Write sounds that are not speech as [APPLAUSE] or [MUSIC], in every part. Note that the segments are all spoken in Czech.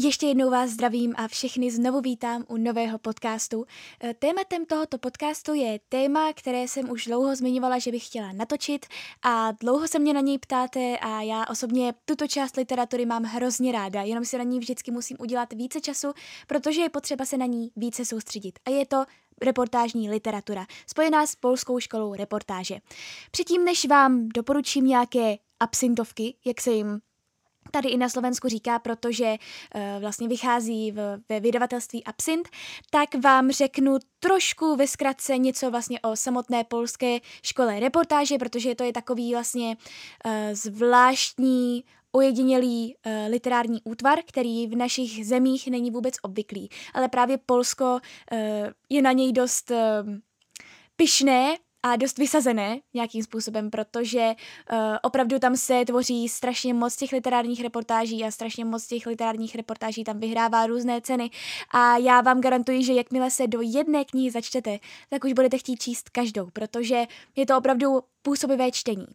Ještě jednou vás zdravím a všechny znovu vítám u nového podcastu. E, tématem tohoto podcastu je téma, které jsem už dlouho zmiňovala, že bych chtěla natočit a dlouho se mě na něj ptáte a já osobně tuto část literatury mám hrozně ráda, jenom si na ní vždycky musím udělat více času, protože je potřeba se na ní více soustředit. A je to reportážní literatura, spojená s Polskou školou reportáže. Předtím, než vám doporučím nějaké absintovky, jak se jim tady i na Slovensku říká, protože uh, vlastně vychází v, ve vydavatelství Absint, tak vám řeknu trošku ve zkratce něco vlastně o samotné polské škole reportáže, protože to je takový vlastně uh, zvláštní ojedinělý uh, literární útvar, který v našich zemích není vůbec obvyklý. Ale právě Polsko je na něj dost pyšné a dost vysazené nějakým způsobem, protože uh, opravdu tam se tvoří strašně moc těch literárních reportáží a strašně moc těch literárních reportáží tam vyhrává různé ceny a já vám garantuji, že jakmile se do jedné knihy začtete, tak už budete chtít číst každou, protože je to opravdu působivé čtení.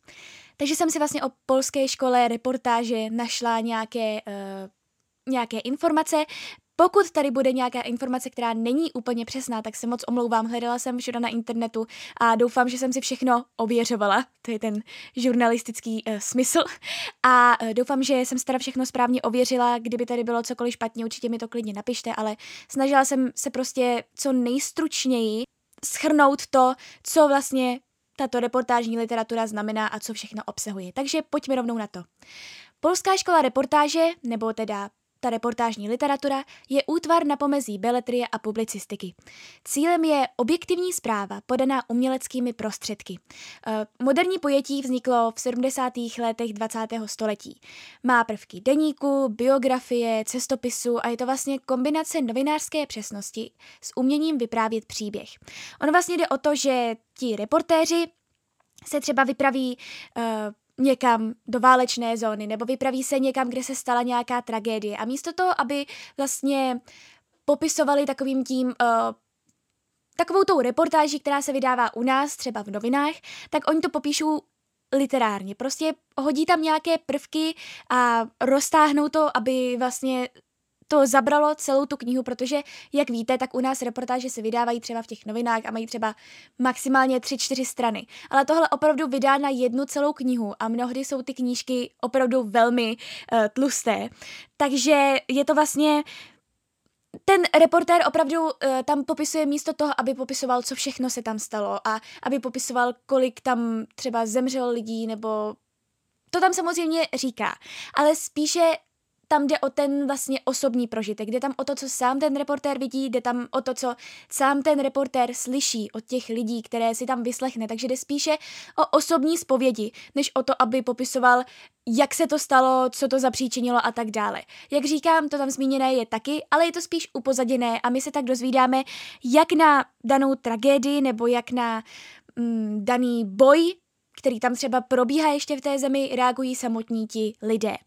Takže jsem si vlastně o polské škole reportáže našla nějaké uh, nějaké informace. Pokud tady bude nějaká informace, která není úplně přesná, tak se moc omlouvám. Hledala jsem všude na internetu a doufám, že jsem si všechno ověřovala. To je ten žurnalistický uh, smysl. A uh, doufám, že jsem si teda všechno správně ověřila. Kdyby tady bylo cokoliv špatně, určitě mi to klidně napište, ale snažila jsem se prostě co nejstručněji schrnout to, co vlastně tato reportážní literatura znamená a co všechno obsahuje. Takže pojďme rovnou na to. Polská škola reportáže, nebo teda ta reportážní literatura je útvar na pomezí beletrie a publicistiky. Cílem je objektivní zpráva podaná uměleckými prostředky. Eh, moderní pojetí vzniklo v 70. letech 20. století. Má prvky deníku, biografie, cestopisu a je to vlastně kombinace novinářské přesnosti s uměním vyprávět příběh. On vlastně jde o to, že ti reportéři se třeba vypraví uh, někam do válečné zóny nebo vypraví se někam, kde se stala nějaká tragédie. A místo toho, aby vlastně popisovali takovým tím uh, takovou tou reportáží, která se vydává u nás, třeba v novinách, tak oni to popíšou literárně. Prostě hodí tam nějaké prvky a roztáhnou to, aby vlastně to zabralo celou tu knihu, protože, jak víte, tak u nás reportáže se vydávají třeba v těch novinách a mají třeba maximálně tři, čtyři strany. Ale tohle opravdu vydá na jednu celou knihu a mnohdy jsou ty knížky opravdu velmi uh, tlusté. Takže je to vlastně ten reportér opravdu uh, tam popisuje místo toho, aby popisoval, co všechno se tam stalo a aby popisoval, kolik tam třeba zemřelo lidí nebo to tam samozřejmě říká, ale spíše tam jde o ten vlastně osobní prožitek, jde tam o to, co sám ten reportér vidí, jde tam o to, co sám ten reportér slyší od těch lidí, které si tam vyslechne, takže jde spíše o osobní zpovědi, než o to, aby popisoval, jak se to stalo, co to zapříčinilo a tak dále. Jak říkám, to tam zmíněné je taky, ale je to spíš upozaděné a my se tak dozvídáme, jak na danou tragédii nebo jak na mm, daný boj který tam třeba probíhá ještě v té zemi, reagují samotní ti lidé.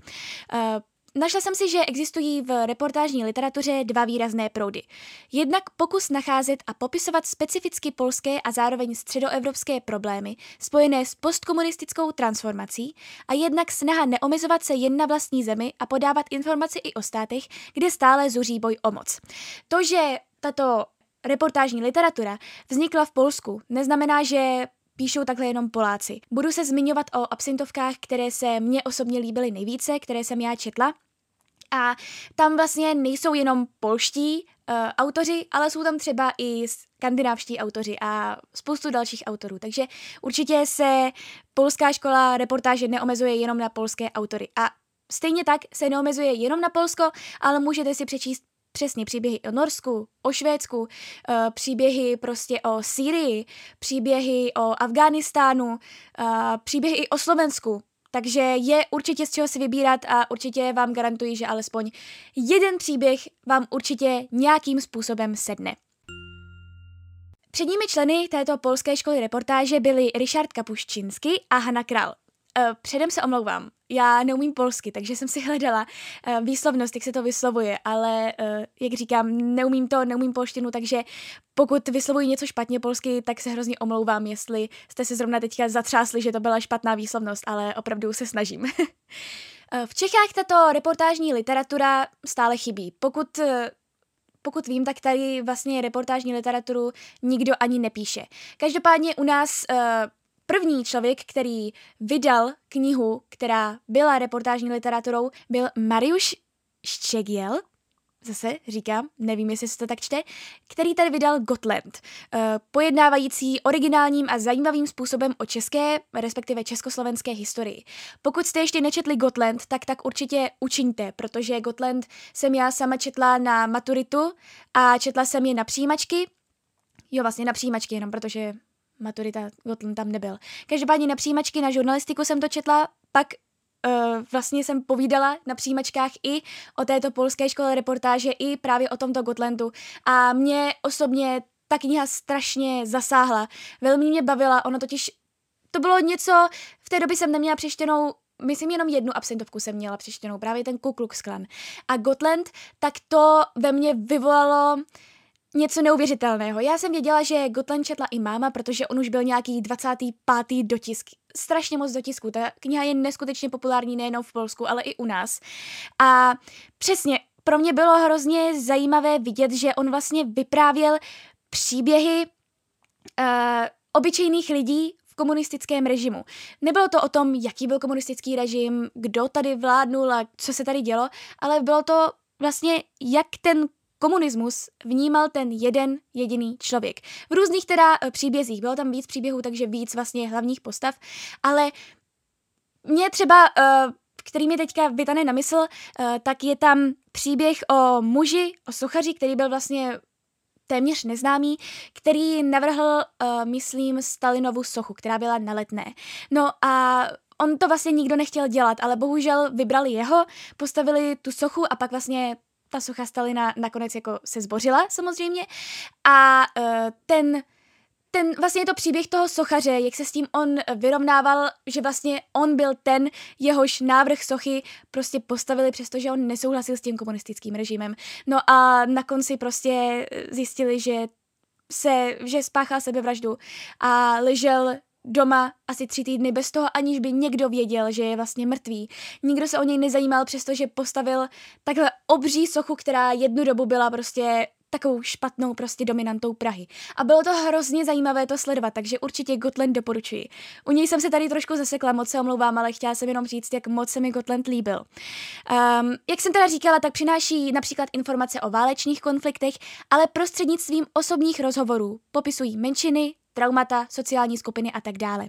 Uh, Našla jsem si, že existují v reportážní literatuře dva výrazné proudy. Jednak pokus nacházet a popisovat specificky polské a zároveň středoevropské problémy spojené s postkomunistickou transformací a jednak snaha neomezovat se jen na vlastní zemi a podávat informace i o státech, kde stále zuří boj o moc. To, že tato reportážní literatura vznikla v Polsku, neznamená, že píšou takhle jenom Poláci. Budu se zmiňovat o absintovkách, které se mně osobně líbily nejvíce, které jsem já četla a tam vlastně nejsou jenom polští uh, autoři, ale jsou tam třeba i skandinávští autoři a spoustu dalších autorů. Takže určitě se polská škola reportáže neomezuje jenom na polské autory. A stejně tak se neomezuje jenom na Polsko, ale můžete si přečíst přesně příběhy o Norsku, o Švédsku, uh, příběhy prostě o Sýrii, příběhy o Afghánistánu, uh, příběhy i o Slovensku. Takže je určitě z čeho si vybírat a určitě vám garantuji, že alespoň jeden příběh vám určitě nějakým způsobem sedne. Předními členy této polské školy reportáže byli Richard Kapuščinsky a Hanna Kral. Uh, předem se omlouvám, já neumím polsky, takže jsem si [LAUGHS] hledala uh, výslovnost, jak se to vyslovuje, ale uh, jak říkám, neumím to, neumím polštinu, takže pokud vyslovuji něco špatně polsky, tak se hrozně omlouvám, jestli jste se zrovna teďka zatřásli, že to byla špatná výslovnost, ale opravdu se snažím. [LAUGHS] v Čechách tato reportážní literatura stále chybí. Pokud pokud vím, tak tady vlastně reportážní literaturu nikdo ani nepíše. Každopádně u nás uh, První člověk, který vydal knihu, která byla reportážní literaturou, byl Mariusz Ščegiel, zase říkám, nevím, jestli se to tak čte, který tady vydal Gotland, uh, pojednávající originálním a zajímavým způsobem o české, respektive československé historii. Pokud jste ještě nečetli Gotland, tak tak určitě učiňte, protože Gotland jsem já sama četla na maturitu a četla jsem je na přijímačky, Jo, vlastně na přijímačky, jenom protože maturita Gotland tam nebyl. Každopádně na přijímačky na žurnalistiku jsem to četla, pak uh, vlastně jsem povídala na přijímačkách i o této polské škole reportáže, i právě o tomto Gotlandu. A mě osobně ta kniha strašně zasáhla. Velmi mě bavila, ono totiž, to bylo něco, v té době jsem neměla přeštěnou myslím jenom jednu absentovku jsem měla přečtenou, právě ten Ku Klux Klan. A Gotland, tak to ve mně vyvolalo něco neuvěřitelného. Já jsem věděla, že Gotland četla i máma, protože on už byl nějaký 25. dotisk. Strašně moc dotisků. Ta kniha je neskutečně populární nejenom v Polsku, ale i u nás. A přesně, pro mě bylo hrozně zajímavé vidět, že on vlastně vyprávěl příběhy uh, obyčejných lidí v komunistickém režimu. Nebylo to o tom, jaký byl komunistický režim, kdo tady vládnul a co se tady dělo, ale bylo to vlastně, jak ten komunismus vnímal ten jeden jediný člověk. V různých teda eh, příbězích, bylo tam víc příběhů, takže víc vlastně hlavních postav, ale mě třeba, uh, který mi teďka vytane na mysl, uh, tak je tam příběh o muži, o suchaři, který byl vlastně téměř neznámý, který navrhl, myslím, Stalinovu sochu, která byla na letné. No a on to vlastně nikdo nechtěl dělat, ale bohužel vybrali jeho, postavili tu sochu a pak vlastně ta socha Stalina nakonec jako se zbořila samozřejmě a uh, ten ten, vlastně je to příběh toho sochaře, jak se s tím on vyrovnával, že vlastně on byl ten, jehož návrh sochy prostě postavili, přestože on nesouhlasil s tím komunistickým režimem. No a na konci prostě zjistili, že se, že spáchal sebevraždu a ležel doma asi tři týdny bez toho, aniž by někdo věděl, že je vlastně mrtvý. Nikdo se o něj nezajímal, přestože postavil takhle obří sochu, která jednu dobu byla prostě takovou špatnou prostě dominantou Prahy. A bylo to hrozně zajímavé to sledovat, takže určitě Gotland doporučuji. U něj jsem se tady trošku zasekla, moc se omlouvám, ale chtěla jsem jenom říct, jak moc se mi Gotland líbil. Um, jak jsem teda říkala, tak přináší například informace o válečných konfliktech, ale prostřednictvím osobních rozhovorů popisují menšiny, traumata, sociální skupiny a tak dále.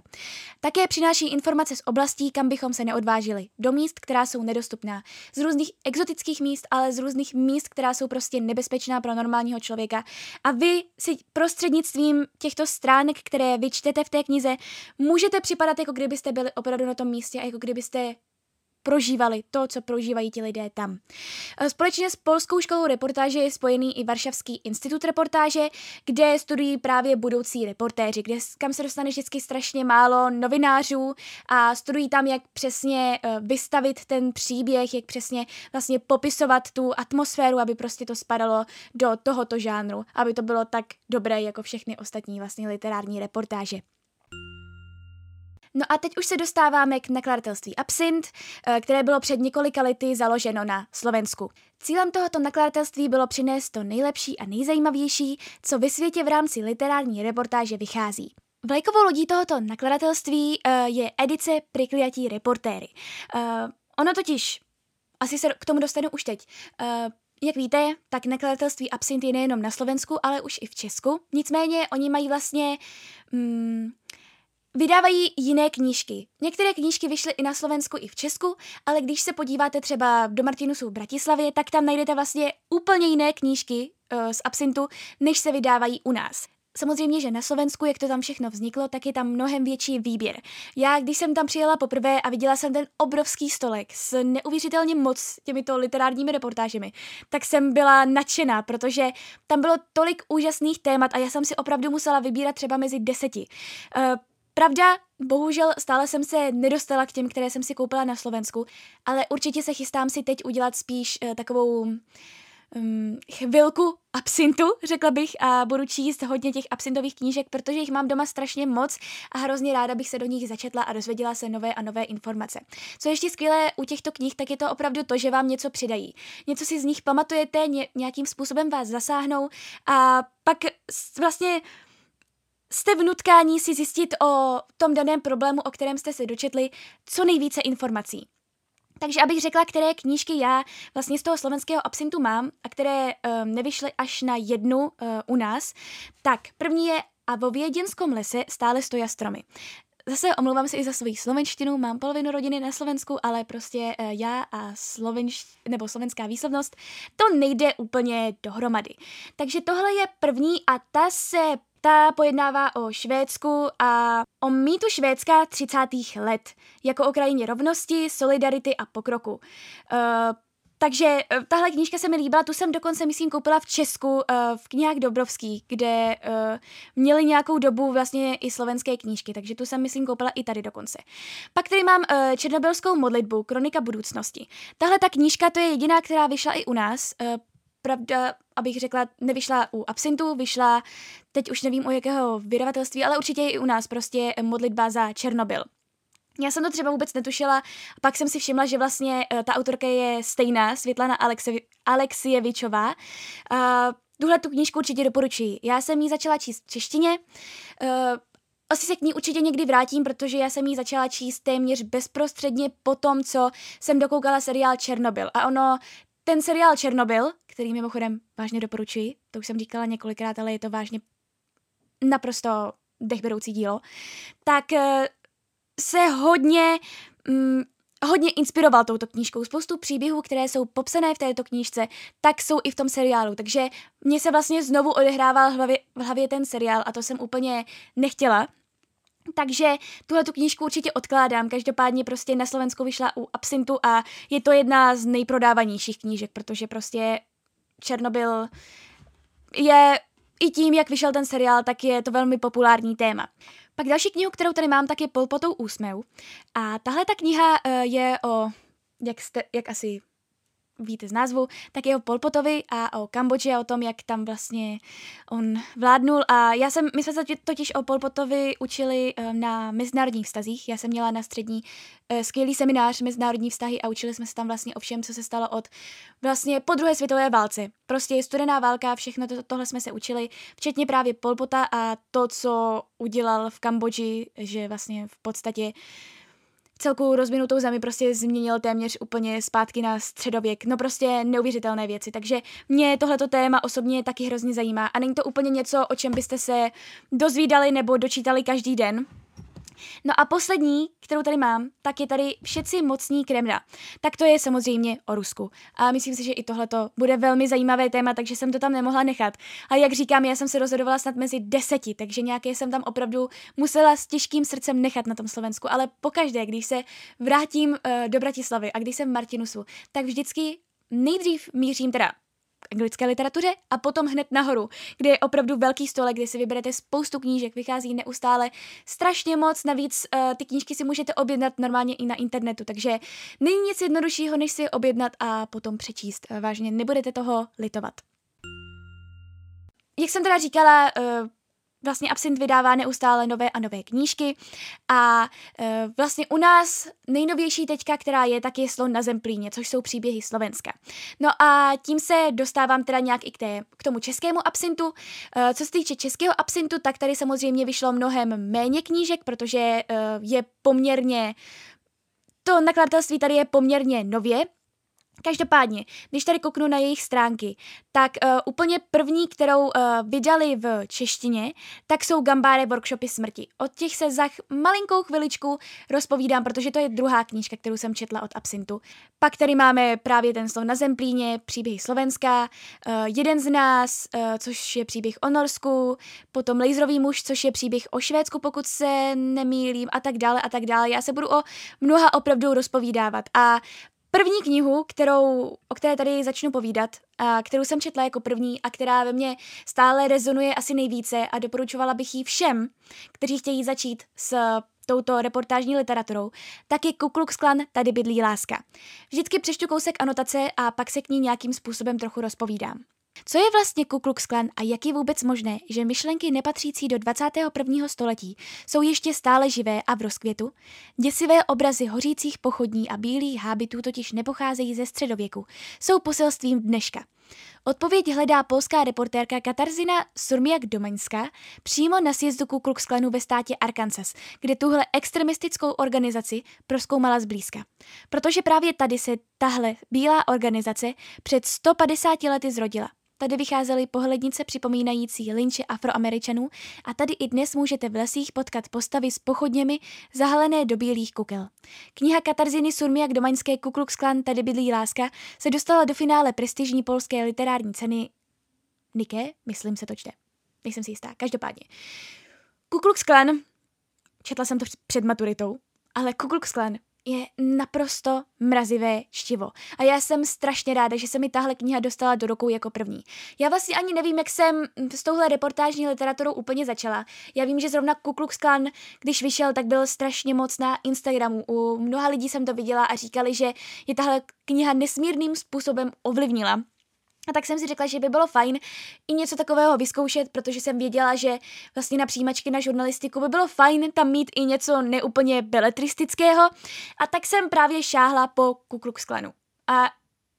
Také přináší informace z oblastí, kam bychom se neodvážili, do míst, která jsou nedostupná, z různých exotických míst, ale z různých míst, která jsou prostě nebezpečná pro normálního člověka. A vy si prostřednictvím těchto stránek, které vyčtete v té knize, můžete připadat, jako kdybyste byli opravdu na tom místě a jako kdybyste prožívali to, co prožívají ti lidé tam. E, společně s Polskou školou reportáže je spojený i Varšavský institut reportáže, kde studují právě budoucí reportéři, kde, kam se dostane vždycky strašně málo novinářů a studují tam, jak přesně e, vystavit ten příběh, jak přesně vlastně popisovat tu atmosféru, aby prostě to spadalo do tohoto žánru, aby to bylo tak dobré jako všechny ostatní vlastně literární reportáže. No a teď už se dostáváme k nakladatelství Absint, eh, které bylo před několika lety založeno na Slovensku. Cílem tohoto nakladatelství bylo přinést to nejlepší a nejzajímavější, co ve světě v rámci literární reportáže vychází. Vlajkovou lodí tohoto nakladatelství uh, je edice Prikliatí reportéry. Uh, ono totiž, asi se k tomu dostanu už teď, jak víte, tak nakladatelství Absint je nejenom na Slovensku, ale už i v Česku. Nicméně oni mají vlastně... Mm, Vydávají jiné knížky. Některé knížky vyšly i na Slovensku, i v Česku, ale když se podíváte třeba do Martinusu v Bratislavě, tak tam najdete vlastně úplně jiné knížky uh, z Absintu, než se vydávají u nás. samozřejmě, že na Slovensku, jak to tam všechno vzniklo, tak je tam mnohem větší výběr. Já, když jsem tam přijela poprvé a viděla jsem ten obrovský stolek s neuvěřitelně moc těmito literárními reportážemi, tak jsem byla nadšená, protože tam bylo tolik úžasných témat a já jsem si opravdu musela vybírat třeba mezi deseti. Pravda, bohužel stále jsem se nedostala k těm, které jsem si koupila na Slovensku, ale určitě se chystám si teď udělat spíš uh, takovou um, chvilku absintu, řekla bych, a budu číst hodně těch absintových knížek, protože jich mám doma strašně moc a hrozně ráda bych se do nich začetla a dozvěděla se nové a nové informace. Co ještě skvělé u těchto knih, tak je to opravdu to, že vám něco přidají. Něco si z nich pamatujete, ně, nějakým způsobem vás zasáhnou a pak vlastně jste v nutkání si zjistit o tom daném problému, o kterém jste se dočetli, co nejvíce informací. Takže abych řekla, které knížky já vlastně z toho slovenského absintu mám a které um, nevyšly až na jednu uh, u nás, tak první je A vo Věděnskom lese stále stojí stromy. Zase omlouvám se i za svoji slovenštinu, mám polovinu rodiny na Slovensku, ale prostě uh, já a slovenš, nebo slovenská výslovnost, to nejde úplně dohromady. Takže tohle je první a ta se ta pojednává o Švédsku a o mýtu Švédska 30. let, jako o krajině rovnosti, solidarity a pokroku. Uh, takže uh, tahle knížka se mi líbila, tu jsem dokonce, myslím, koupila v Česku uh, v knihách Dobrovský, kde uh, měli nějakou dobu vlastně i slovenské knížky, takže tu jsem, myslím, koupila i tady dokonce. Pak tady mám uh, Černobylskou modlitbu, Kronika budoucnosti. Tahle ta knížka, to je jediná, která vyšla i u nás. Uh, pravda, abych řekla, nevyšla u Absintu, vyšla, teď už nevím u jakého vydavatelství, ale určitě i u nás prostě modlitba za Černobyl. Já jsem to třeba vůbec netušila, pak jsem si všimla, že vlastně uh, ta autorka je stejná, Světlana Alexevi- Alexievičová. Uh, tuhle tu knížku určitě doporučuji. Já jsem ji začala číst v češtině, uh, asi se k ní určitě někdy vrátím, protože já jsem ji začala číst téměř bezprostředně po tom, co jsem dokoukala seriál Černobyl. A ono, ten seriál Černobyl, který mimochodem vážně doporučuji, to už jsem říkala několikrát, ale je to vážně naprosto dechberoucí dílo, tak eh, se hodně, mm, hodně inspiroval touto knížkou. Spoustu příběhů, které jsou popsané v této knížce, tak jsou i v tom seriálu. Takže mně se vlastně znovu odehrával v hlavě, v hlavě ten seriál a to jsem úplně nechtěla. Takže tuhle tu knížku určitě odkládám. Každopádně prostě na Slovensku vyšla u Absintu a je to jedna z nejprodávanějších knížek, protože prostě Černobyl je i tím, jak vyšel ten seriál, tak je to velmi populární téma. Pak další knihu, kterou tady mám, tak je Polpotou úsměv. A tahle ta kniha uh, je o, jak, jste, jak asi víte z názvu, tak je o Polpotovi a o Kambodži a o tom, jak tam vlastně on vládnul. A já jsem, my jsme se totiž o Polpotovi učili eh, na mezinárodních vztazích. Já jsem měla na střední uh, skvělý seminář mezinárodní vztahy a učili jsme se tam vlastně o všem, co se stalo od vlastně po druhé světové válce. Prostě je studená válka, všechno to, tohle jsme se učili, včetně právě Polpota a to, co udělal v Kambodži, že vlastně v podstatě uh, celkou rozvinutou zemi prostě změnil téměř úplně zpátky na středověk. No prostě neuvěřitelné věci. Takže mě tohleto téma osobně taky hrozně zajímá. A není to úplně něco, o čem byste se dozvídali nebo dočítali každý den. No a poslední, kterou tady mám, tak je tady Všetci mocní Kremla. Tak to je samozřejmě o Rusku. A myslím si, že i tohleto bude velmi zajímavé téma, takže jsem to tam nemohla nechat. A jak říkám, já jsem se rozhodovala snad mezi deseti, takže nějaké jsem tam opravdu musela s těžkým srdcem nechat na tom Slovensku. Ale pokaždé, když se vrátím uh, do Bratislavy a když jsem v Martinusu, tak vždycky nejdřív mířím teda anglické literatuře a potom hned nahoru, kde je opravdu velký stolek, kde si vyberete spoustu knížek, vychází neustále strašně moc, navíc uh, ty knížky si můžete objednat normálně i na internetu, takže není nic jednoduššího, než si je objednat a potom přečíst. Uh, vážně, nebudete toho litovat. Jak jsem teda říkala, uh, vlastně Absint vydává neustále nové a nové knížky a e, vlastně u nás nejnovější teďka, která je, tak je Slon na Zemplíně, což jsou příběhy Slovenska. No a tím se dostávám teda nějak i k, té, k tomu českému Absintu. E, co se týče českého Absintu, tak tady samozřejmě vyšlo mnohem méně knížek, protože e, je poměrně to nakladatelství tady je poměrně nově, Každopádně, když tady kouknu na jejich stránky, tak uh, úplně první, kterou uh, vydali v češtině, tak jsou Gambáre workshopy smrti. Od těch se za malinkou chviličku rozpovídám, protože to je druhá knížka, kterou jsem četla od Absintu. Pak tady máme právě ten slov na Zemplíně, příběhy Slovenska, uh, jeden z nás, uh, což je příběh o Norsku, potom Laserový muž, což je příběh o Švédsku, pokud se nemýlím, a tak dále, a tak dále. Já se budu o mnoha opravdu rozpovídávat. A První knihu, kterou, o které tady začnu povídat, a kterou jsem četla jako první a která ve mně stále rezonuje asi nejvíce a doporučovala bych ji všem, kteří chtějí začít s touto reportážní literaturou, tak je Ku Klux Klan Tady bydlí láska. Vždycky přečtu kousek anotace a pak se k ní nějakým způsobem trochu rozpovídám. Co je vlastně Ku Klux Klan a jak je vůbec možné, že myšlenky nepatřící do 21. století jsou ještě stále živé a v rozkvětu? Děsivé obrazy hořících pochodní a bílých hábitů totiž nepocházejí ze středověku, jsou poselstvím dneška. Odpověď hledá polská reportérka Katarzina Surmiak Domaňská přímo na sjezdu Ku Klux Klanu ve státě Arkansas, kde tuhle extremistickou organizaci proskoumala zblízka. Protože právě tady se tahle bílá organizace před 150 lety zrodila. Tady vycházely pohlednice připomínající lynče afroameričanů a tady i dnes můžete v lesích potkat postavy s pochodněmi zahalené do bílých kukel. Kniha Katarziny Surmiak Domaňské Ku Klux Klan Tady bydlí láska se dostala do finále prestižní polské literární ceny Nike, myslím se to čte. Nejsem si jistá, každopádně. Ku Klux Klan, četla jsem to před maturitou, ale Ku Klux Klan je naprosto mrazivé štivo. A já jsem strašně ráda, že se mi tahle kniha dostala do rukou jako první. Já vlastně ani nevím, jak jsem s touhle reportážní literaturou úplně začala. Já vím, že zrovna Ku Klux Klan, když vyšel, tak byl strašně moc na Instagramu. U mnoha lidí jsem to viděla a říkali, že je tahle kniha nesmírným způsobem ovlivnila. A tak jsem si řekla, že by bylo fajn i něco takového vyzkoušet, protože jsem věděla, že vlastně na přijímačky na žurnalistiku by bylo fajn tam mít i něco neúplně beletristického. A tak jsem právě šáhla po Ku Klux Klanu. A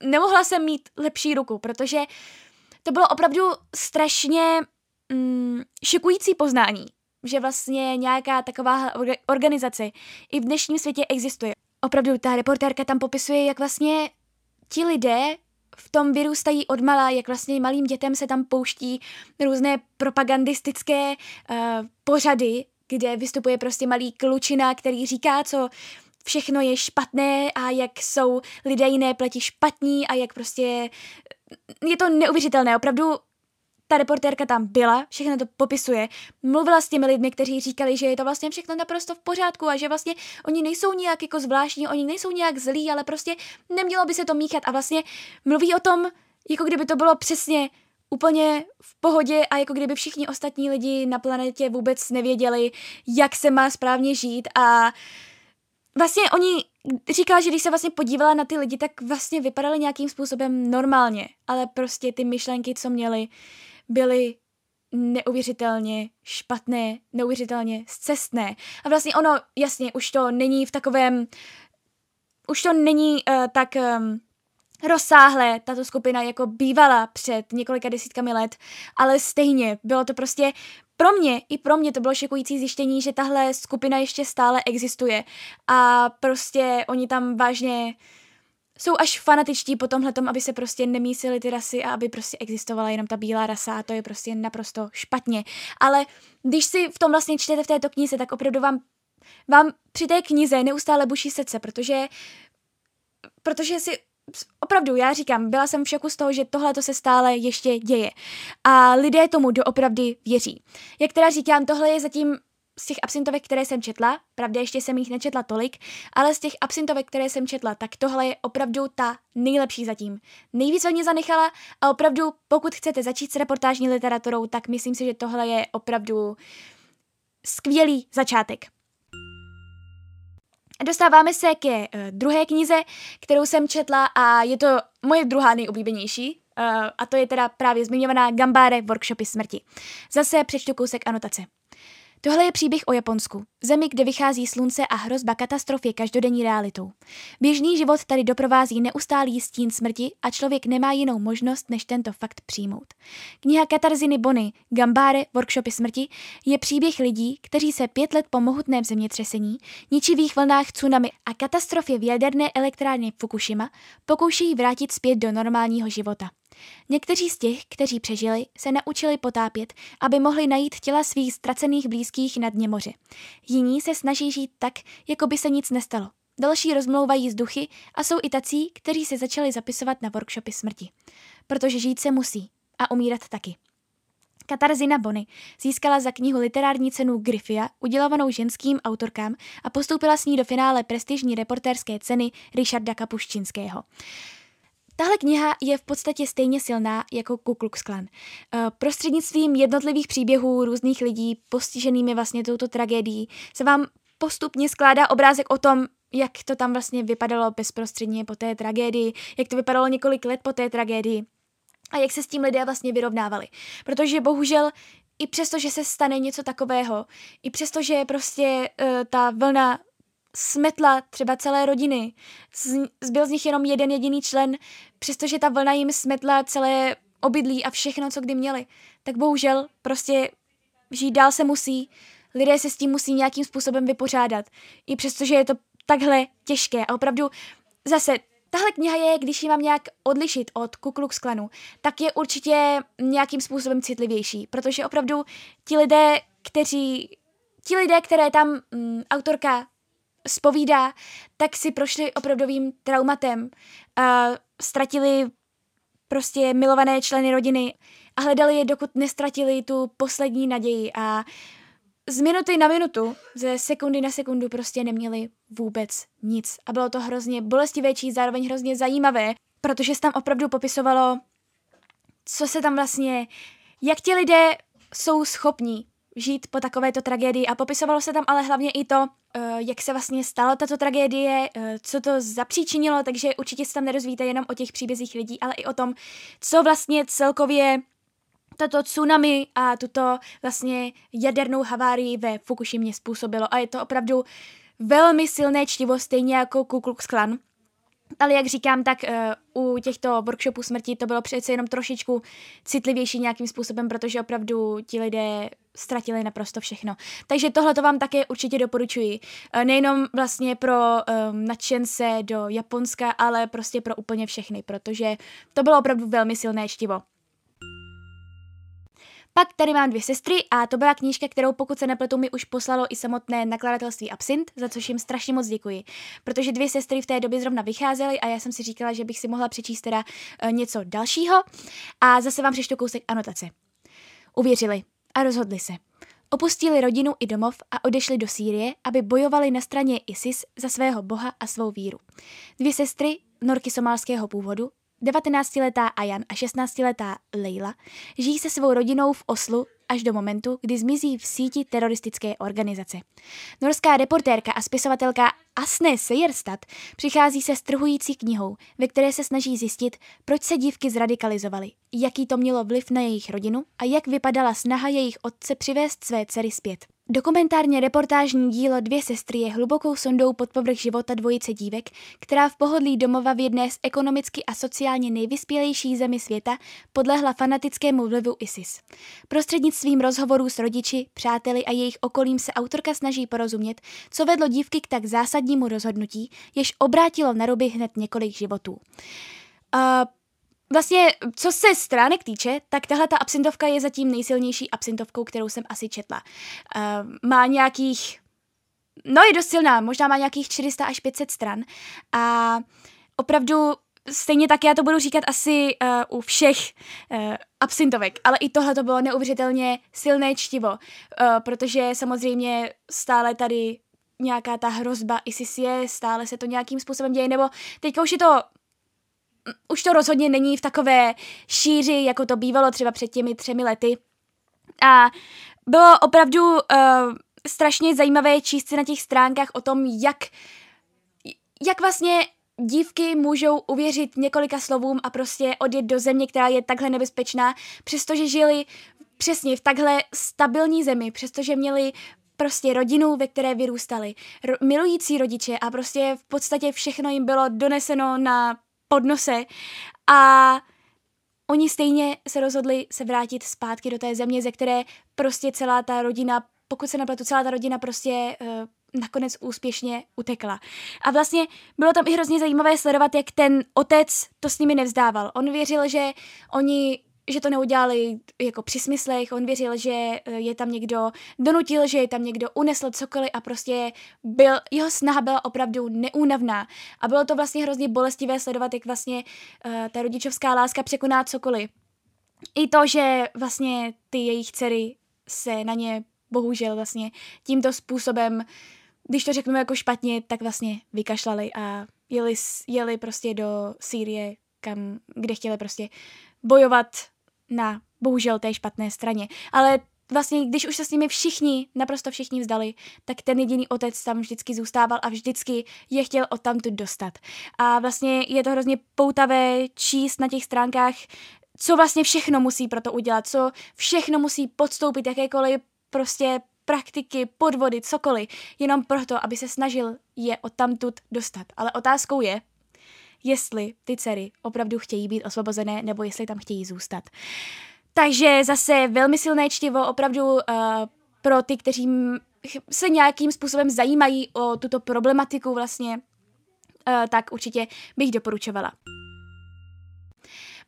nemohla jsem mít lepší ruku, protože to bylo opravdu strašně mm, šokující poznání, že vlastně nějaká taková organizace i v dnešním světě existuje. Opravdu ta reportérka tam popisuje, jak vlastně ti lidé v tom vyrůstají od malá, jak vlastně malým dětem se tam pouští různé propagandistické uh, pořady, kde vystupuje prostě malý klučina, který říká, co všechno je špatné a jak jsou lidé jiné pleti špatní a jak prostě je to neuvěřitelné. Opravdu ta reportérka tam byla, všechno to popisuje, mluvila s těmi lidmi, kteří říkali, že je to vlastně všechno naprosto v pořádku a že vlastně oni nejsou nějak jako zvláštní, oni nejsou nějak zlí, ale prostě nemělo by se to míchat a vlastně mluví o tom, jako kdyby to bylo přesně úplně v pohodě a jako kdyby všichni ostatní lidi na planetě vůbec nevěděli, jak se má správně žít a vlastně oni říkala, že když se vlastně podívala na ty lidi, tak vlastně vypadali nějakým způsobem normálně, ale prostě ty myšlenky, co měli, byly neuvěřitelně špatné, neuvěřitelně zcestné. A vlastně ono, jasně, už to není v takovém, už to není uh, tak um, rozsáhlé, tato skupina jako bývala před několika desítkami let, ale stejně bylo to prostě pro mě, i pro mě to bylo šokující zjištění, že tahle skupina ještě stále existuje a prostě oni tam vážně jsou až fanatičtí po tomhle aby se prostě nemísily ty rasy a aby prostě existovala jenom ta bílá rasa a to je prostě naprosto špatně. Ale když si v tom vlastně čtete v této knize, tak opravdu vám, vám při té knize neustále buší srdce, protože protože si opravdu, já říkám, byla jsem v šoku z toho, že tohle to se stále ještě děje. A lidé tomu doopravdy věří. Jak teda říkám, tohle je zatím z těch absintovek, které jsem četla, pravda ještě jsem jich nečetla tolik, ale z těch absintovek, které jsem četla, tak tohle je opravdu ta nejlepší zatím. Nejvíc mě zanechala a opravdu, pokud chcete začít s reportážní literaturou, tak myslím si, že tohle je opravdu skvělý začátek. Dostáváme se ke uh, druhé knize, kterou jsem četla a je to moje druhá nejoblíbenější. Uh, a to je teda právě zmiňovaná Gambáre Workshopy smrti. Zase přečtu kousek anotace. Tohle je příběh o Japonsku, zemi, kde vychází slunce a hrozba katastrof je každodenní realitou. Běžný život tady doprovází neustálý stín smrti a člověk nemá jinou možnost, než tento fakt přijmout. Kniha Katarziny Bony Gambare Workshopy smrti je příběh lidí, kteří se pět let po mohutném zemětřesení, ničivých vlnách tsunami a katastrofě v jaderné elektrárně Fukushima pokoušejí vrátit zpět do normálního života. Někteří z těch, kteří přežili, se naučili potápět, aby mohli najít těla svých ztracených blízkých na dně moře. Jiní se snaží žít tak, jako by se nic nestalo. Další rozmlouvají z duchy a jsou i tací, kteří se začali zapisovat na workshopy smrti. Protože žít se musí a umírat taky. Katarzina Bony získala za knihu literární cenu Griffia, udělovanou ženským autorkám a postoupila s ní do finále prestižní reportérské ceny Richarda Kapuščinského. Kniha je v podstatě stejně silná jako Ku Klux Klan. Eh, prostřednictvím jednotlivých příběhů různých lidí postiženými vlastně touto tragédií se vám postupně skládá obrázek o tom, jak to tam vlastně vypadalo bezprostředně po té tragédii, jak to vypadalo několik let po té tragédii a jak se s tím lidé vlastně vyrovnávali. Protože bohužel i přesto, že se stane něco takového, i přesto, že prostě uh, ta vlna smetla třeba celé rodiny. Zbyl z nich jenom jeden jediný člen, přestože ta vlna jim smetla celé obydlí a všechno, co kdy měli. Tak bohužel prostě žít dál se musí, lidé se s tím musí nějakým způsobem vypořádat. I přestože je to takhle těžké a opravdu zase Tahle kniha je, když ji mám nějak odlišit od Ku Klux Klanu, tak je určitě nějakým způsobem citlivější, protože opravdu ti lidé, kteří, ti lidé, které tam mm, autorka spovídá, tak si prošli opravdovým traumatem. A ztratili prostě milované členy rodiny a hledali je, dokud nestratili tu poslední naději a z minuty na minutu, ze sekundy na sekundu prostě neměli vůbec nic. A bylo to hrozně bolestivé, či zároveň hrozně zajímavé, protože se tam opravdu popisovalo, co se tam vlastně, jak ti lidé jsou schopní žít po takovéto tragédii a popisovalo se tam ale hlavně i to, uh, jak se vlastně stala tato tragédie, uh, co to zapříčinilo, takže určitě se tam nerozvíte jenom o těch příbězích lidí, ale i o tom, co vlastně celkově tato tsunami a tuto vlastně jadernou havárii ve Fukushimě způsobilo a je to opravdu velmi silné čtivo, stejně jako Ku Klux Klan. Ale jak říkám, tak uh, u těchto workshopů smrti to bylo přece jenom trošičku citlivější nějakým způsobem, protože opravdu ti lidé ztratili naprosto všechno. Takže tohle to vám také určitě doporučuji. Uh, nejenom vlastně pro um, nadšence do Japonska, ale prostě pro úplně všechny, protože to bylo opravdu velmi silné čtivo. Pak tady mám dvě sestry a to byla knížka, kterou pokud se nepletu mi už poslalo i samotné nakladatelství Absint, za což jim strašně moc děkuji. Protože dvě sestry v té době zrovna vycházely a já jsem si říkala, že bych si mohla přečíst teda uh, něco dalšího a zase vám přečtu kousek anotace. Uvěřili a rozhodli se. Opustili rodinu i domov a odešli do Sýrie, aby bojovali na straně ISIS za svého boha a svou víru. Dvě sestry, norky somálského původu, 19-letá Ayan a 16-letá Leila žijí se svou rodinou v Oslu až do momentu, kdy zmizí v síti teroristické organizace. Norská reportérka a spisovatelka Asne Sejerstad přichází se strhující knihou, ve které se snaží zjistit, proč se dívky zradikalizovaly, jaký to mělo vliv na jejich rodinu a jak vypadala snaha jejich otce přivést své dcery zpět. Dokumentárně reportážní dílo Dvě sestry je hlubokou sondou pod povrch života dvojice dívek, která v pohodlí domova v jedné z ekonomicky a sociálně nejvyspělejších zemi světa podlehla fanatickému vlivu ISIS. Prostřednictvím rozhovorů s rodiči, přáteli a jejich okolím se autorka snaží porozumět, co vedlo dívky k tak zásadnímu rozhodnutí, jež obrátilo na ruby hned několik životů. Uh, Vlastně, co se stránek týče, tak tahle ta absintovka je zatím nejsilnější absintovkou, kterou jsem asi četla. Uh, má nějakých, no je dost silná, možná má nějakých 400 až 500 stran a opravdu stejně tak já to budu říkat asi uh, u všech uh, absintovek, ale i tohle to bylo neuvěřitelně silné čtivo, uh, protože samozřejmě stále tady nějaká ta hrozba ISIS je, stále se to nějakým způsobem děje, nebo teďka už je to už to rozhodně není v takové šíři, jako to bývalo třeba před těmi třemi lety. A bylo opravdu uh, strašně zajímavé číst si na těch stránkách o tom, jak, jak vlastně dívky můžou uvěřit několika slovům a prostě odjet do země, která je takhle nebezpečná, přestože žili přesně v takhle stabilní zemi, přestože měli prostě rodinu, ve které vyrůstali, ro- milující rodiče a prostě v podstatě všechno jim bylo doneseno na podnose a oni stejně se rozhodli se vrátit zpátky do té země, ze které prostě celá ta rodina, pokud se nepletu, celá ta rodina prostě uh, nakonec úspěšně utekla. A vlastně bylo tam i hrozně zajímavé sledovat, jak ten otec to s nimi nevzdával. On věřil, že oni že to neudělali jako při smyslech, on věřil, že eh, je tam někdo donutil, že je tam někdo unesl cokoliv a prostě byl, jeho snaha byla opravdu neúnavná. A bylo to vlastně hrozně bolestivé sledovat, jak vlastně uh, ta rodičovská láska překoná cokoliv. I to, že vlastně ty jejich dcery se na ně bohužel vlastně tímto způsobem, když to řeknu jako špatně, tak vlastně vykašlali a jeli, jeli prostě do Sýrie, kam, kde chtěli prostě bojovat na bohužel té špatné straně. Ale vlastně, když už se s nimi všichni, naprosto všichni vzdali, tak ten jediný otec tam vždycky zůstával a vždycky je chtěl odtamtud dostat. A vlastně je to hrozně poutavé číst na těch stránkách, co vlastně všechno musí pro to udělat, co všechno musí podstoupit, jakékoliv prostě praktiky, podvody, cokoliv, jenom proto, aby se snažil je odtamtud dostat. Ale otázkou je, jestli ty dcery opravdu chtějí být osvobozené nebo jestli tam chtějí zůstat. Takže zase velmi silné čtivo opravdu uh, pro ty, kteří se nějakým způsobem zajímají o tuto problematiku vlastně, uh, tak určitě bych doporučovala.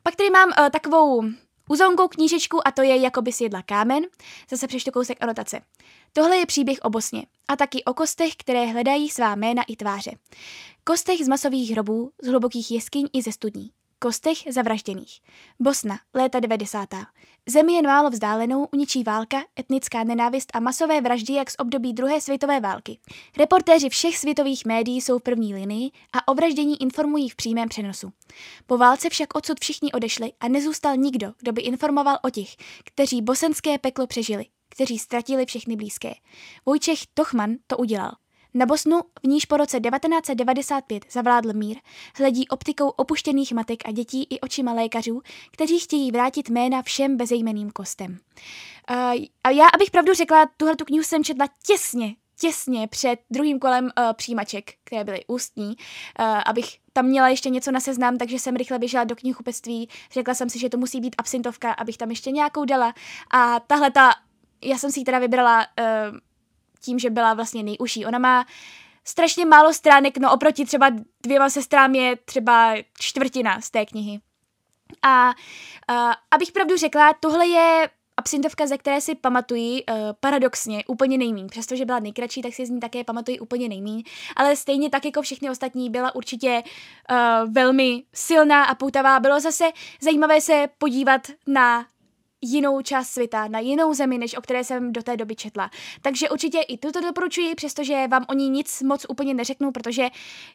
Pak tady mám uh, takovou uzonkou knížečku a to je Jako by jedla kámen. Zase přečtu kousek anotace. Tohle je příběh o Bosně a taky o kostech, které hledají svá jména i tváře. Kostech z masových hrobů, z hlubokých jeskyň i ze studní. Kostech zavražděných. Bosna, léta 90. Zemi jen málo vzdálenou uničí válka, etnická nenávist a masové vraždy jak z období druhé světové války. Reportéři všech světových médií jsou v první linii a o vraždění informují v přímém přenosu. Po válce však odsud všichni odešli a nezůstal nikdo, kdo by informoval o těch, kteří bosenské peklo přežili, kteří ztratili všechny blízké. Vojčech Tochman to udělal. Na Bosnu, v níž po roce 1995 zavládl mír, hledí optikou opuštěných matek a dětí i očima lékařů, kteří chtějí vrátit jména všem bezejmeným kostem. Uh, a já, abych pravdu řekla, tuhle tu knihu jsem četla těsně, těsně před druhým kolem uh, přijímaček, které byly ústní, uh, abych tam měla ještě něco na seznam, takže jsem rychle běžela do knihkupectví, řekla jsem si, že to musí být absintovka, abych tam ještě nějakou dala a tahle ta, já jsem si ji teda vybrala uh, tím, že byla vlastně nejužší. Ona má strašně málo stránek, no oproti třeba dvěma sestrám je třeba čtvrtina z té knihy. A uh, abych pravdu řekla, tohle je absintovka, ze které si pamatují uh, paradoxně úplně nejmíň. Přestože byla nejkratší, tak si z ní také pamatují úplně nejmíň. Ale stejně tak jako všechny ostatní byla určitě uh, velmi silná a poutavá. Bylo zase zajímavé se podívat na jinou část světa, na jinou zemi, než o které jsem do té doby četla. Takže určitě i tuto doporučuji, přestože vám o ní nic moc úplně neřeknu, protože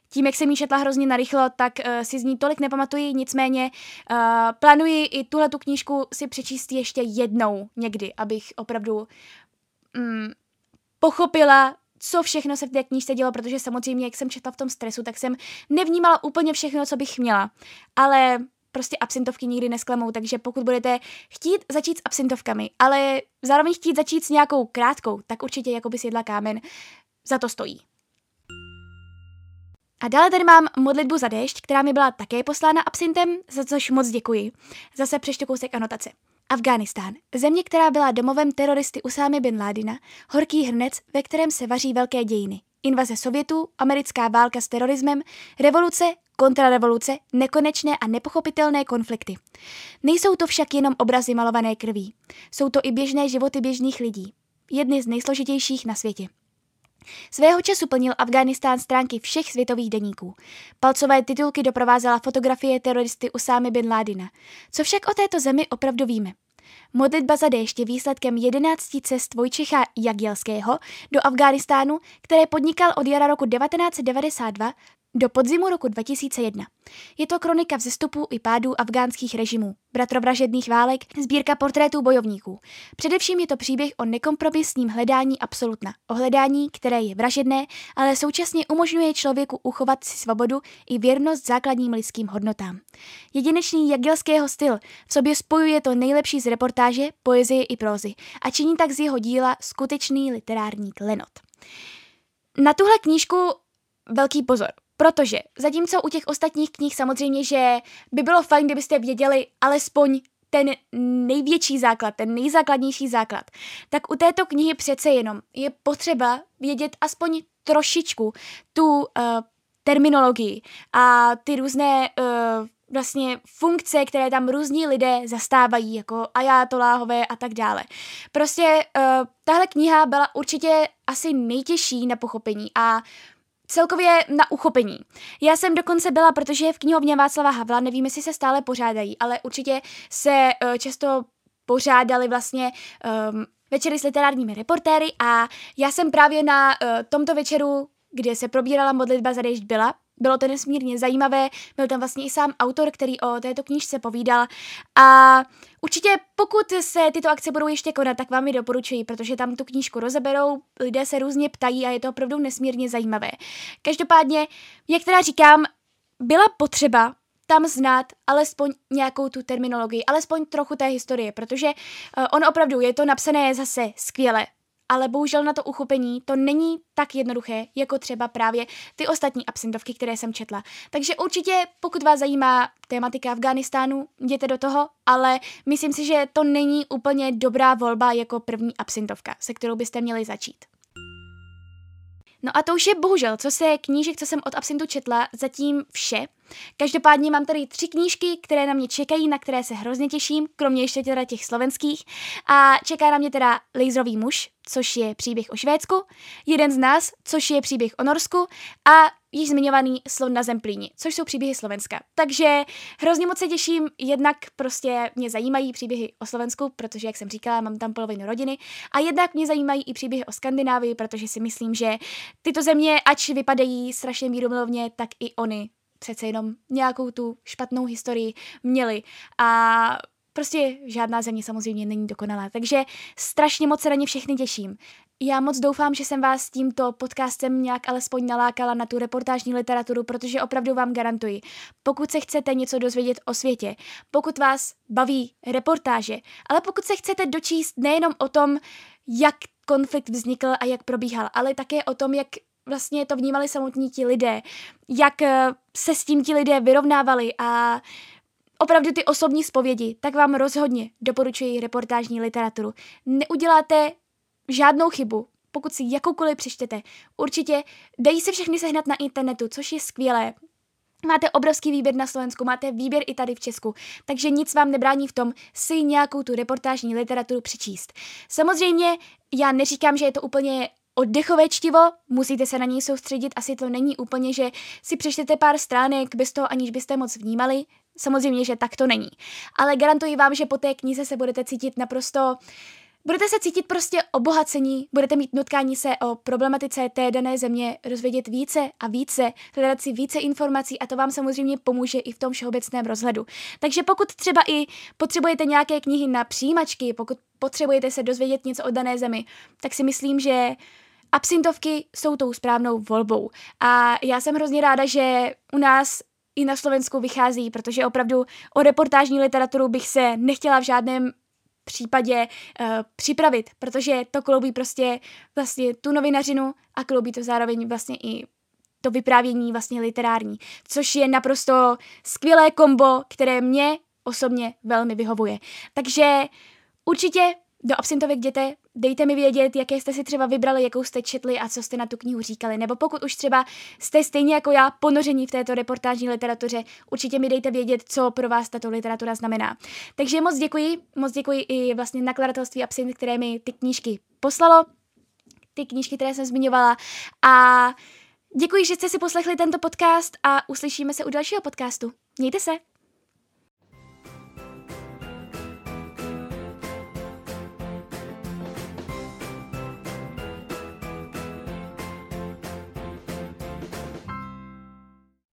tím, jak jsem ji četla hrozně narychlo, tak uh, si z ní tolik nepamatuji, nicméně uh, plánuji i tuhle tu knížku si přečíst ještě jednou někdy, abych opravdu um, pochopila, co všechno se v té knížce dělo, protože samozřejmě, jak jsem četla v tom stresu, tak jsem nevnímala úplně všechno, co bych měla. Ale prostě absintovky nikdy nesklamou, takže pokud budete chtít začít s absintovkami, ale zároveň chtít začít s nějakou krátkou, tak určitě jako by jedla kámen za to stojí. A dále tady mám modlitbu za déšť, která mi byla také poslána absintem, za což moc děkuji. Zase přečtu kousek anotace. Afghánistán. Země, která byla domovem teroristy Usámy bin Ládina, horký hrnec, ve kterém se vaří velké dějiny. Invaze Sovětů, americká válka s terorismem, revoluce, kontrarevoluce, nekonečné a nepochopitelné konflikty. Nejsou to však jenom obrazy malované krví. Jsou to i běžné životy běžných lidí. Jedny z nejsložitějších na světě. Svého času plnil Afghánistán stránky všech světových deníků. Palcové titulky doprovázela fotografie teroristy Usámy bin Ládina. Co však o této zemi opravdu víme? Modlitba za déšť je výsledkem jedenácti cest Vojčecha Jagielského do Afghánistánu, které podnikal od jara roku 1992 do podzimu roku 2001. Je to kronika vzestupu i pádu afgánských režimů, bratrovražedných válek, sbírka portrétů bojovníků. Především je to příběh o nekompromisním hledání absolutna, o hledání, které je vražedné, ale současně umožňuje člověku uchovat si svobodu i věrnost základním lidským hodnotám. Jedinečný jagilského styl v sobě spojuje to nejlepší z reportáže, poezie i prózy a činí tak z jeho díla skutečný literární klenot. Na tuhle knížku velký pozor. Protože zatímco u těch ostatních knih samozřejmě, že by bylo fajn, kdybyste věděli alespoň ten největší základ, ten nejzákladnější základ, tak u této knihy přece jenom je potřeba vědět aspoň trošičku tu uh, terminologii a ty různé uh, vlastně funkce, které tam různí lidé zastávají, jako ajátoláhové a tak dále. Prostě uh, tahle kniha byla určitě asi nejtěžší na pochopení a celkově na uchopení. Já jsem dokonce byla, protože v knihovně Václava Havla, nevím, jestli se stále pořádají, ale určitě se uh, často pořádali vlastně um, večery s literárními reportéry a já jsem právě na uh, tomto večeru, kde se probírala modlitba za byla, bylo to nesmírně zajímavé, byl tam vlastně i sám autor, který o této knížce povídal. A určitě pokud se tyto akce budou ještě konat, tak vám ji doporučuji, protože tam tu knížku rozeberou, lidé se různě ptají a je to opravdu nesmírně zajímavé. Každopádně, jak teda říkám, byla potřeba tam znát alespoň nějakou tu terminologii, alespoň trochu té historie, protože uh, on opravdu je to napsané zase skvěle, ale bohužel na to uchopení to není tak jednoduché, jako třeba právě ty ostatní absintovky, které jsem četla. Takže určitě, pokud vás zajímá tématika Afghánistánu, jděte do toho, ale myslím si, že to není úplně dobrá volba jako první absintovka, se kterou byste měli začít. No a to už je bohužel, co se knížek, co jsem od Absintu četla, zatím vše. Každopádně mám tady tři knížky, které na mě čekají, na které se hrozně těším, kromě ještě teda těch slovenských. A čeká na mě teda Laserový muž, což je příběh o Švédsku, jeden z nás, což je příběh o Norsku a již zmiňovaný Slon na Zemplíni, což jsou příběhy Slovenska. Takže hrozně moc se těším, jednak prostě mě zajímají příběhy o Slovensku, protože, jak jsem říkala, mám tam polovinu rodiny, a jednak mě zajímají i příběhy o Skandinávii, protože si myslím, že tyto země, ač vypadají strašně mírumilovně, tak i oni přece jenom nějakou tu špatnou historii měli. A Prostě žádná země samozřejmě není dokonalá, takže strašně moc se na ně všechny těším. Já moc doufám, že jsem vás tímto podcastem nějak alespoň nalákala na tu reportážní literaturu, protože opravdu vám garantuji, pokud se chcete něco dozvědět o světě, pokud vás baví reportáže, ale pokud se chcete dočíst nejenom o tom, jak konflikt vznikl a jak probíhal, ale také o tom, jak vlastně to vnímali samotní ti lidé, jak eh, se s tím ti lidé vyrovnávali a opravdu ty osobní zpovědi, tak vám rozhodně doporučuji reportážní literaturu. Neuděláte žádnou chybu, pokud si jakoukoliv přečtete. Určitě dají se všechny sehnat na internetu, což je skvělé. Máte obrovský výběr na Slovensku, máte výběr i tady v Česku, takže nic vám nebrání v tom si nějakou tu reportážní literaturu přečíst. Samozřejmě já neříkám, že je to úplně oddechové čtivo, musíte se na něj soustředit, asi to není úplně, že si přečtete pár stránek bez toho, aniž byste moc vnímali, samozřejmě, že tak to není. Ale garantuji vám, že po té knize se budete cítit naprosto Budete se cítit prostě obohacení, budete mít nutkání se o problematice té dané země rozvědět více a více, hledat si více informací a to vám samozřejmě pomůže i v tom všeobecném rozhledu. Takže pokud třeba i potřebujete nějaké knihy na přijímačky, pokud potřebujete se dozvědět něco o dané zemi, tak si myslím, že absintovky jsou tou správnou volbou. A já jsem hrozně ráda, že u nás i na Slovensku vychází, protože opravdu o reportážní literaturu bych se nechtěla v žádném případě uh, připravit, protože to kloubí prostě vlastně tu novinařinu a kloubí to zároveň vlastně i to vyprávění vlastně literární, což je naprosto skvělé kombo, které mě osobně velmi vyhovuje. Takže určitě do absintovek jděte, dejte mi vědět, jaké jste si třeba vybrali, jakou jste četli a co jste na tu knihu říkali. Nebo pokud už třeba jste stejně jako já ponoření v této reportážní literatuře, určitě mi dejte vědět, co pro vás tato literatura znamená. Takže moc děkuji, moc děkuji i vlastně nakladatelství Absint, které mi ty knížky poslalo, ty knížky, které jsem zmiňovala a Děkuji, že jste si poslechli tento podcast a uslyšíme se u dalšího podcastu. Mějte se!